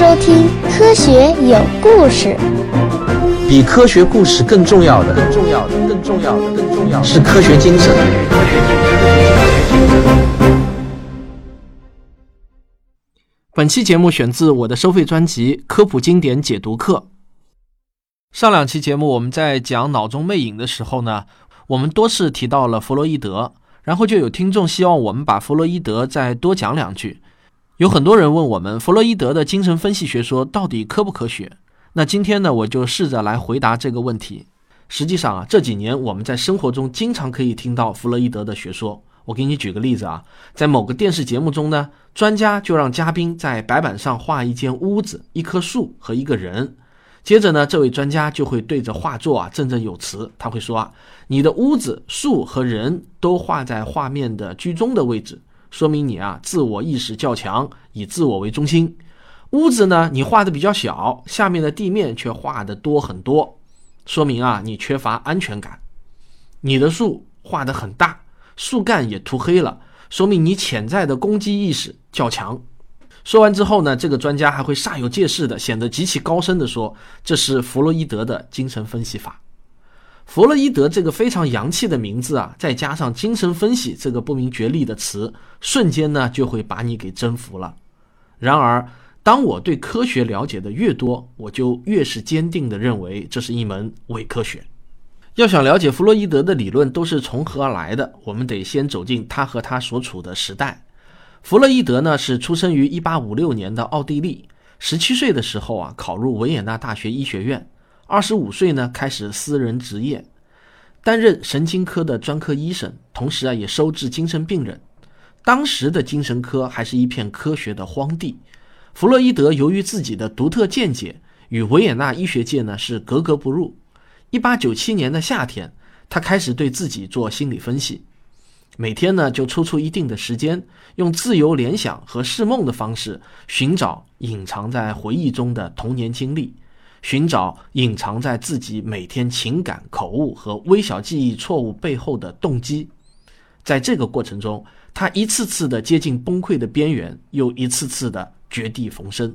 收听《科学有故事》。比科学故事更重要的，更重要的，更重要的，更重要的是科学精神。本期节目选自我的收费专辑《科普经典解读课》。上两期节目我们在讲脑中魅影的时候呢，我们多次提到了弗洛伊德，然后就有听众希望我们把弗洛伊德再多讲两句。有很多人问我们，弗洛伊德的精神分析学说到底科不科学？那今天呢，我就试着来回答这个问题。实际上啊，这几年我们在生活中经常可以听到弗洛伊德的学说。我给你举个例子啊，在某个电视节目中呢，专家就让嘉宾在白板上画一间屋子、一棵树和一个人。接着呢，这位专家就会对着画作啊振振有词，他会说啊，你的屋子、树和人都画在画面的居中的位置，说明你啊自我意识较强，以自我为中心。屋子呢，你画的比较小，下面的地面却画的多很多，说明啊你缺乏安全感。你的树画的很大，树干也涂黑了，说明你潜在的攻击意识较强。说完之后呢，这个专家还会煞有介事的，显得极其高深的说：“这是弗洛伊德的精神分析法。”弗洛伊德这个非常洋气的名字啊，再加上精神分析这个不明觉厉的词，瞬间呢就会把你给征服了。然而，当我对科学了解的越多，我就越是坚定地认为这是一门伪科学。要想了解弗洛伊德的理论都是从何而来的，我们得先走进他和他所处的时代。弗洛伊德呢是出生于1856年的奥地利，17岁的时候啊考入维也纳大学医学院二十五岁呢开始私人执业，担任神经科的专科医生，同时啊也收治精神病人。当时的精神科还是一片科学的荒地。弗洛伊德由于自己的独特见解，与维也纳医学界呢是格格不入。一八九七年的夏天，他开始对自己做心理分析。每天呢，就抽出一定的时间，用自由联想和释梦的方式，寻找隐藏在回忆中的童年经历，寻找隐藏在自己每天情感口误和微小记忆错误背后的动机。在这个过程中，他一次次的接近崩溃的边缘，又一次次的绝地逢生。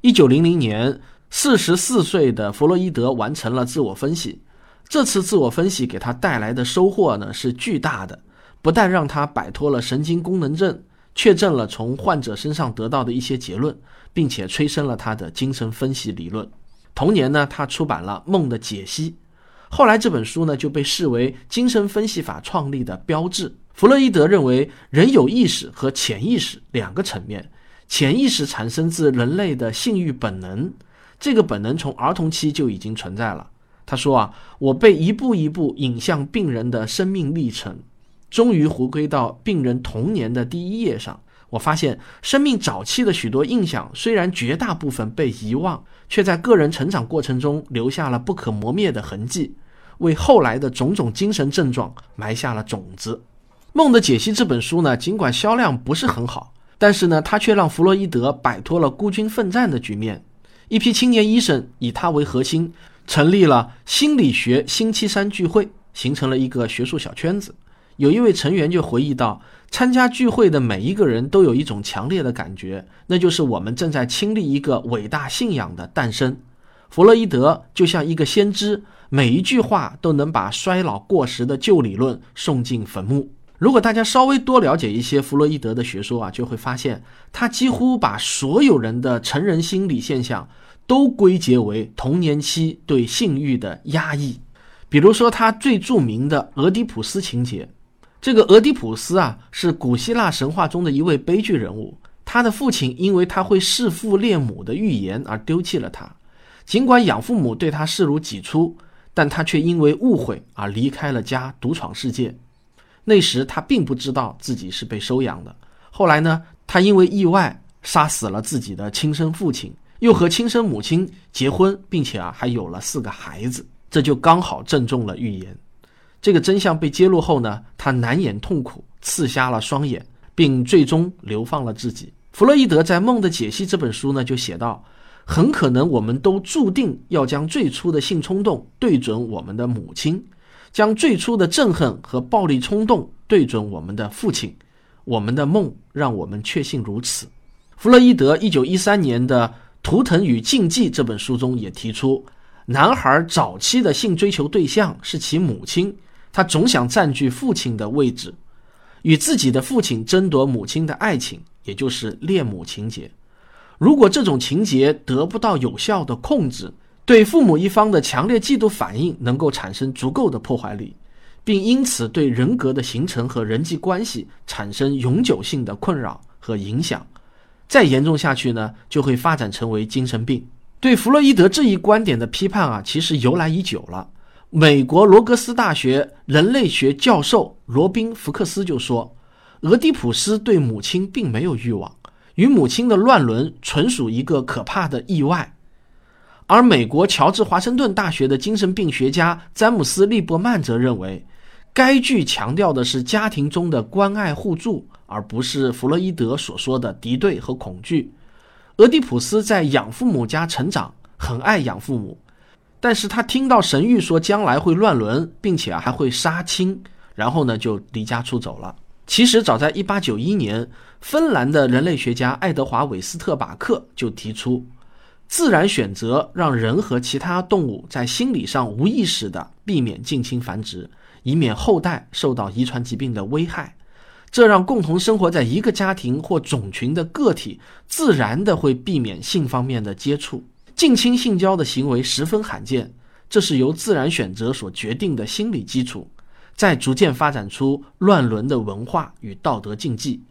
一九零零年，四十四岁的弗洛伊德完成了自我分析。这次自我分析给他带来的收获呢，是巨大的。不但让他摆脱了神经功能症，确证了从患者身上得到的一些结论，并且催生了他的精神分析理论。同年呢，他出版了《梦的解析》，后来这本书呢就被视为精神分析法创立的标志。弗洛伊德认为，人有意识和潜意识两个层面，潜意识产生自人类的性欲本能，这个本能从儿童期就已经存在了。他说啊，我被一步一步引向病人的生命历程。终于回归到病人童年的第一页上，我发现生命早期的许多印象，虽然绝大部分被遗忘，却在个人成长过程中留下了不可磨灭的痕迹，为后来的种种精神症状埋下了种子。《梦的解析》这本书呢，尽管销量不是很好，但是呢，它却让弗洛伊德摆脱了孤军奋战的局面。一批青年医生以他为核心，成立了心理学星期三聚会，形成了一个学术小圈子。有一位成员就回忆到，参加聚会的每一个人都有一种强烈的感觉，那就是我们正在亲历一个伟大信仰的诞生。弗洛伊德就像一个先知，每一句话都能把衰老过时的旧理论送进坟墓。如果大家稍微多了解一些弗洛伊德的学说啊，就会发现他几乎把所有人的成人心理现象都归结为童年期对性欲的压抑。比如说，他最著名的俄狄浦斯情节。这个俄狄浦斯啊，是古希腊神话中的一位悲剧人物。他的父亲因为他会弑父恋母的预言而丢弃了他。尽管养父母对他视如己出，但他却因为误会而离开了家，独闯世界。那时他并不知道自己是被收养的。后来呢，他因为意外杀死了自己的亲生父亲，又和亲生母亲结婚，并且啊还有了四个孩子。这就刚好正中了预言。这个真相被揭露后呢，他难掩痛苦，刺瞎了双眼，并最终流放了自己。弗洛伊德在《梦的解析》这本书呢，就写道：很可能我们都注定要将最初的性冲动对准我们的母亲，将最初的憎恨和暴力冲动对准我们的父亲。我们的梦让我们确信如此。弗洛伊德一九一三年的《图腾与禁忌》这本书中也提出，男孩早期的性追求对象是其母亲，他总想占据父亲的位置，与自己的父亲争夺母亲的爱情，也就是恋母情节。如果这种情节得不到有效的控制，对父母一方的强烈嫉妒反应能够产生足够的破坏力，并因此对人格的形成和人际关系产生永久性的困扰和影响。再严重下去呢，就会发展成为精神病。对弗洛伊德这一观点的批判啊，其实由来已久了。美国罗格斯大学人类学教授罗宾·福克斯就说，俄狄浦斯对母亲并没有欲望，与母亲的乱伦纯属一个可怕的意外。而美国乔治华盛顿大学的精神病学家詹姆斯利伯曼则认为，该剧强调的是家庭中的关爱互助，而不是弗洛伊德所说的敌对和恐惧。俄狄浦斯在养父母家成长，很爱养父母，但是他听到神谕说将来会乱伦，并且还会杀亲，然后呢就离家出走了。其实早在1891年，芬兰的人类学家爱德华韦斯特巴克就提出。自然选择让人和其他动物在心理上无意识地避免近亲繁殖，以免后代受到遗传疾病的危害。这让共同生活在一个家庭或种群的个体自然地会避免性方面的接触。近亲性交的行为十分罕见，这是由自然选择所决定的心理基础，在逐渐发展出乱伦的文化与道德禁忌。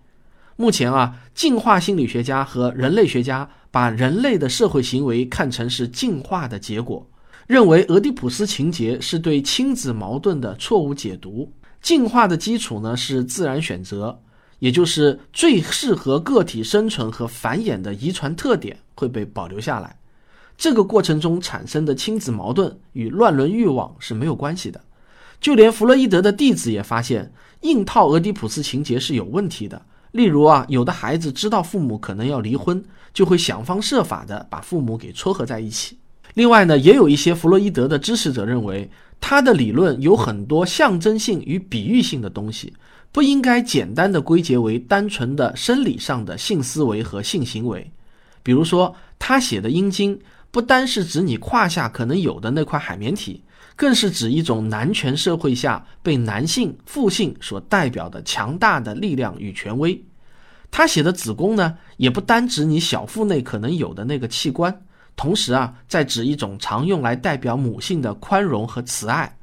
目前啊，进化心理学家和人类学家。把人类的社会行为看成是进化的结果，认为俄狄浦斯情节是对亲子矛盾的错误解读。进化的基础呢是自然选择，也就是最适合个体生存和繁衍的遗传特点会被保留下来。这个过程中产生的亲子矛盾与乱伦欲望是没有关系的。就连弗洛伊德的弟子也发现，硬套俄狄浦斯情节是有问题的。例如啊，有的孩子知道父母可能要离婚，就会想方设法的把父母给撮合在一起。另外呢，也有一些弗洛伊德的支持者认为，他的理论有很多象征性与比喻性的东西，不应该简单的归结为单纯的生理上的性思维和性行为。比如说，他写的阴茎不单是指你胯下可能有的那块海绵体。更是指一种男权社会下被男性父性所代表的强大的力量与权威。他写的子宫呢，也不单指你小腹内可能有的那个器官，同时啊，在指一种常用来代表母性的宽容和慈爱。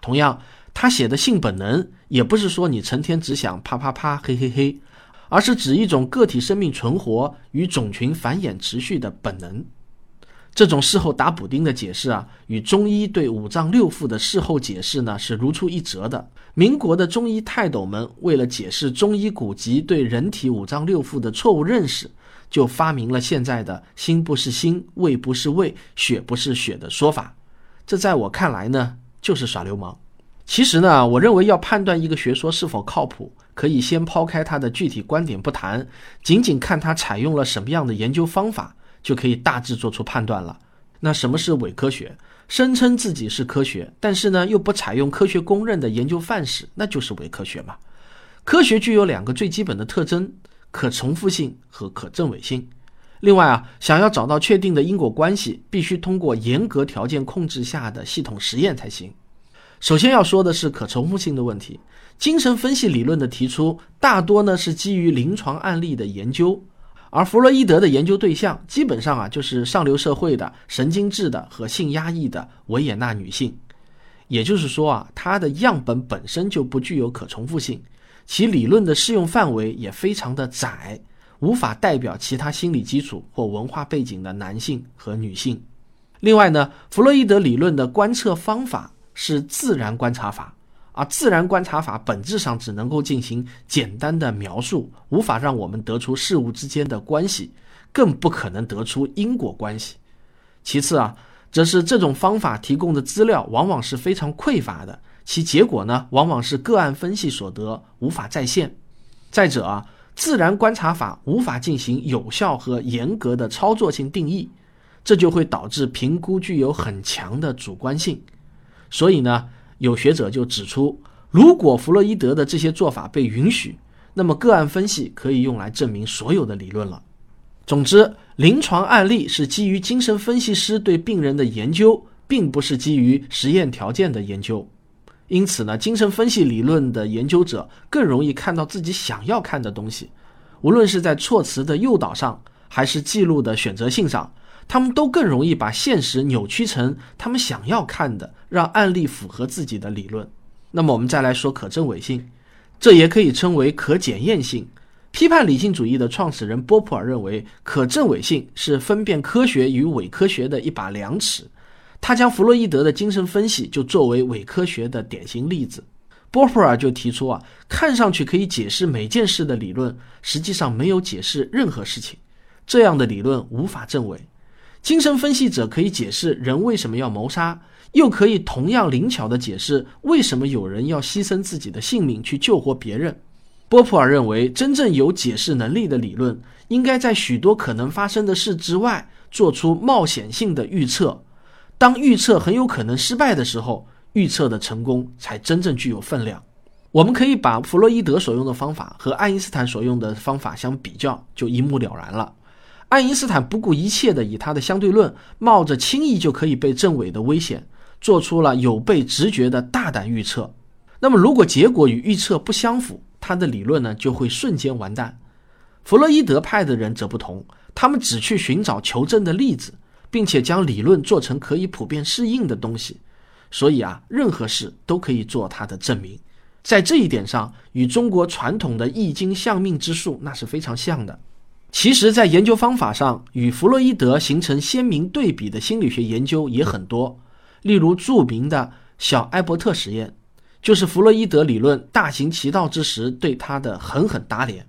同样，他写的性本能，也不是说你成天只想啪啪啪嘿嘿嘿，而是指一种个体生命存活与种群繁衍持续的本能。这种事后打补丁的解释啊，与中医对五脏六腑的事后解释呢是如出一辙的。民国的中医泰斗们为了解释中医古籍对人体五脏六腑的错误认识，就发明了现在的心不是心、胃不是胃、血不是血的说法。这在我看来呢，就是耍流氓。其实呢，我认为要判断一个学说是否靠谱，可以先抛开它的具体观点不谈，仅仅看它采用了什么样的研究方法。就可以大致做出判断了。那什么是伪科学？声称自己是科学，但是呢又不采用科学公认的研究范式，那就是伪科学嘛。科学具有两个最基本的特征：可重复性和可证伪性。另外啊，想要找到确定的因果关系，必须通过严格条件控制下的系统实验才行。首先要说的是可重复性的问题。精神分析理论的提出，大多呢是基于临床案例的研究。而弗洛伊德的研究对象基本上啊，就是上流社会的神经质的和性压抑的维也纳女性，也就是说啊，他的样本本身就不具有可重复性，其理论的适用范围也非常的窄，无法代表其他心理基础或文化背景的男性和女性。另外呢，弗洛伊德理论的观测方法是自然观察法。而自然观察法本质上只能够进行简单的描述，无法让我们得出事物之间的关系，更不可能得出因果关系。其次啊，则是这种方法提供的资料往往是非常匮乏的，其结果呢，往往是个案分析所得，无法再现。再者啊，自然观察法无法进行有效和严格的操作性定义，这就会导致评估具有很强的主观性。所以呢。有学者就指出，如果弗洛伊德的这些做法被允许，那么个案分析可以用来证明所有的理论了。总之，临床案例是基于精神分析师对病人的研究，并不是基于实验条件的研究。因此呢，精神分析理论的研究者更容易看到自己想要看的东西，无论是在措辞的诱导上，还是记录的选择性上，他们都更容易把现实扭曲成他们想要看的，让案例符合自己的理论。那么，我们再来说可证伪性，这也可以称为可检验性。批判理性主义的创始人波普尔认为，可证伪性是分辨科学与伪科学的一把量尺。他将弗洛伊德的精神分析就作为伪科学的典型例子。波普尔就提出啊，看上去可以解释每件事的理论，实际上没有解释任何事情。这样的理论无法证伪。精神分析者可以解释人为什么要谋杀，又可以同样灵巧地解释为什么有人要牺牲自己的性命去救活别人。波普尔认为，真正有解释能力的理论，应该在许多可能发生的事之外，做出冒险性的预测。当预测很有可能失败的时候，预测的成功才真正具有分量。我们可以把弗洛伊德所用的方法和爱因斯坦所用的方法相比较，就一目了然了。爱因斯坦不顾一切地以他的相对论，冒着轻易就可以被证伪的危险，做出了有悖直觉的大胆预测。那么，如果结果与预测不相符，他的理论呢就会瞬间完蛋。弗洛伊德派的人则不同，他们只去寻找求证的例子。并且将理论做成可以普遍适应的东西，所以啊，任何事都可以做它的证明。在这一点上，与中国传统的易经相命之术那是非常像的。其实，在研究方法上，与弗洛伊德形成鲜明对比的心理学研究也很多。例如，著名的小艾伯特实验，就是弗洛伊德理论大行其道之时对他的狠狠打脸。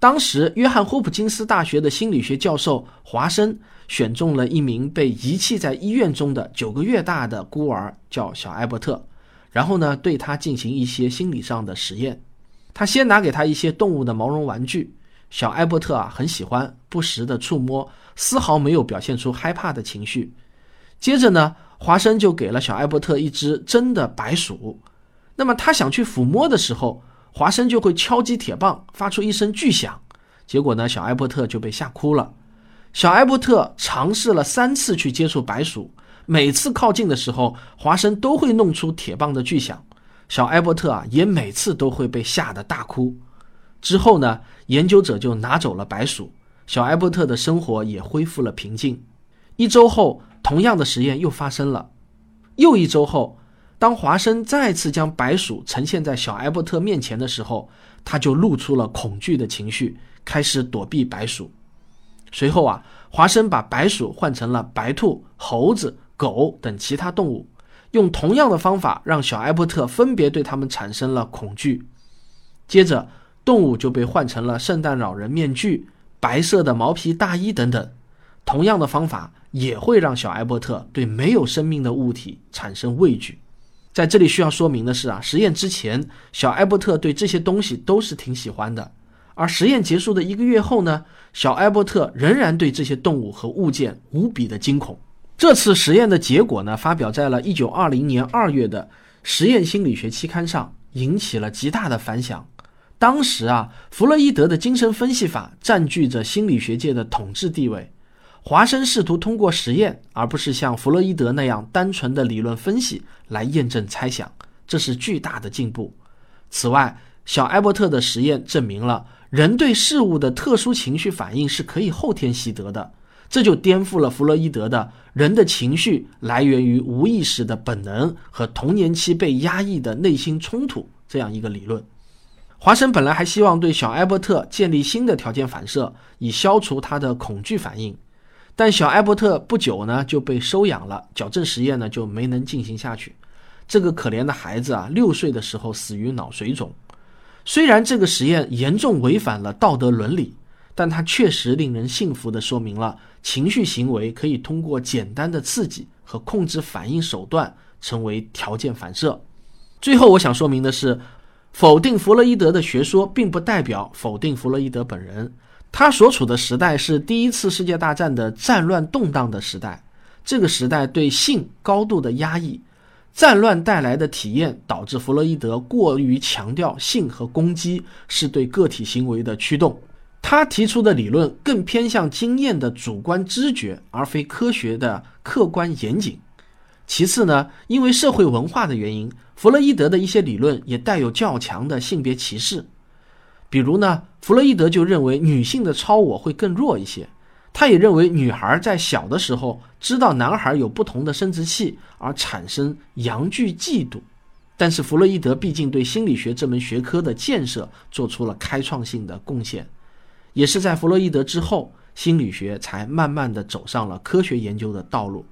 当时，约翰霍普金斯大学的心理学教授华生选中了一名被遗弃在医院中的九个月大的孤儿，叫小艾伯特，然后呢，对他进行一些心理上的实验。他先拿给他一些动物的毛绒玩具，小艾伯特啊很喜欢，不时的触摸，丝毫没有表现出害怕的情绪。接着呢，华生就给了小艾伯特一只真的白鼠，那么他想去抚摸的时候。华生就会敲击铁棒，发出一声巨响，结果呢，小艾伯特就被吓哭了。小艾伯特尝试了三次去接触白鼠，每次靠近的时候，华生都会弄出铁棒的巨响，小艾伯特啊也每次都会被吓得大哭。之后呢，研究者就拿走了白鼠，小艾伯特的生活也恢复了平静。一周后，同样的实验又发生了，又一周后。当华生再次将白鼠呈现在小艾伯特面前的时候，他就露出了恐惧的情绪，开始躲避白鼠。随后啊，华生把白鼠换成了白兔、猴子、狗等其他动物，用同样的方法让小艾伯特分别对他们产生了恐惧。接着，动物就被换成了圣诞老人面具、白色的毛皮大衣等等。同样的方法也会让小艾伯特对没有生命的物体产生畏惧。在这里需要说明的是啊，实验之前，小艾伯特对这些东西都是挺喜欢的，而实验结束的一个月后呢，小艾伯特仍然对这些动物和物件无比的惊恐。这次实验的结果呢，发表在了一九二零年二月的《实验心理学》期刊上，引起了极大的反响。当时啊，弗洛伊德的精神分析法占据着心理学界的统治地位。华生试图通过实验，而不是像弗洛伊德那样单纯的理论分析来验证猜想，这是巨大的进步。此外，小艾伯特的实验证明了人对事物的特殊情绪反应是可以后天习得的，这就颠覆了弗洛伊德的人的情绪来源于无意识的本能和童年期被压抑的内心冲突这样一个理论。华生本来还希望对小艾伯特建立新的条件反射，以消除他的恐惧反应。但小艾伯特不久呢就被收养了，矫正实验呢就没能进行下去。这个可怜的孩子啊，六岁的时候死于脑水肿。虽然这个实验严重违反了道德伦理，但它确实令人信服地说明了情绪行为可以通过简单的刺激和控制反应手段成为条件反射。最后，我想说明的是，否定弗洛伊德的学说，并不代表否定弗洛伊德本人。他所处的时代是第一次世界大战的战乱动荡的时代，这个时代对性高度的压抑，战乱带来的体验导致弗洛伊德过于强调性和攻击是对个体行为的驱动。他提出的理论更偏向经验的主观知觉，而非科学的客观严谨。其次呢，因为社会文化的原因，弗洛伊德的一些理论也带有较强的性别歧视。比如呢，弗洛伊德就认为女性的超我会更弱一些。他也认为女孩在小的时候知道男孩有不同的生殖器而产生阳具嫉妒。但是弗洛伊德毕竟对心理学这门学科的建设做出了开创性的贡献。也是在弗洛伊德之后，心理学才慢慢的走上了科学研究的道路。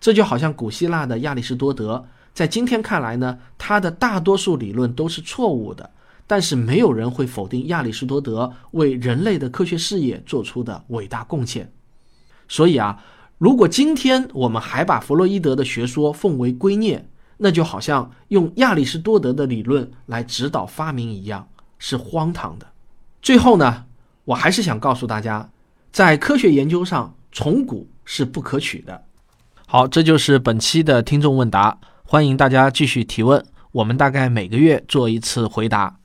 这就好像古希腊的亚里士多德，在今天看来呢，他的大多数理论都是错误的，但是没有人会否定亚里士多德为人类的科学事业做出的伟大贡献。所以啊，如果今天我们还把弗洛伊德的学说奉为圭臬，那就好像用亚里士多德的理论来指导发明一样，是荒唐的。最后呢？我还是想告诉大家，在科学研究上，重古是不可取的。好，这就是本期的听众问答，欢迎大家继续提问，我们大概每个月做一次回答。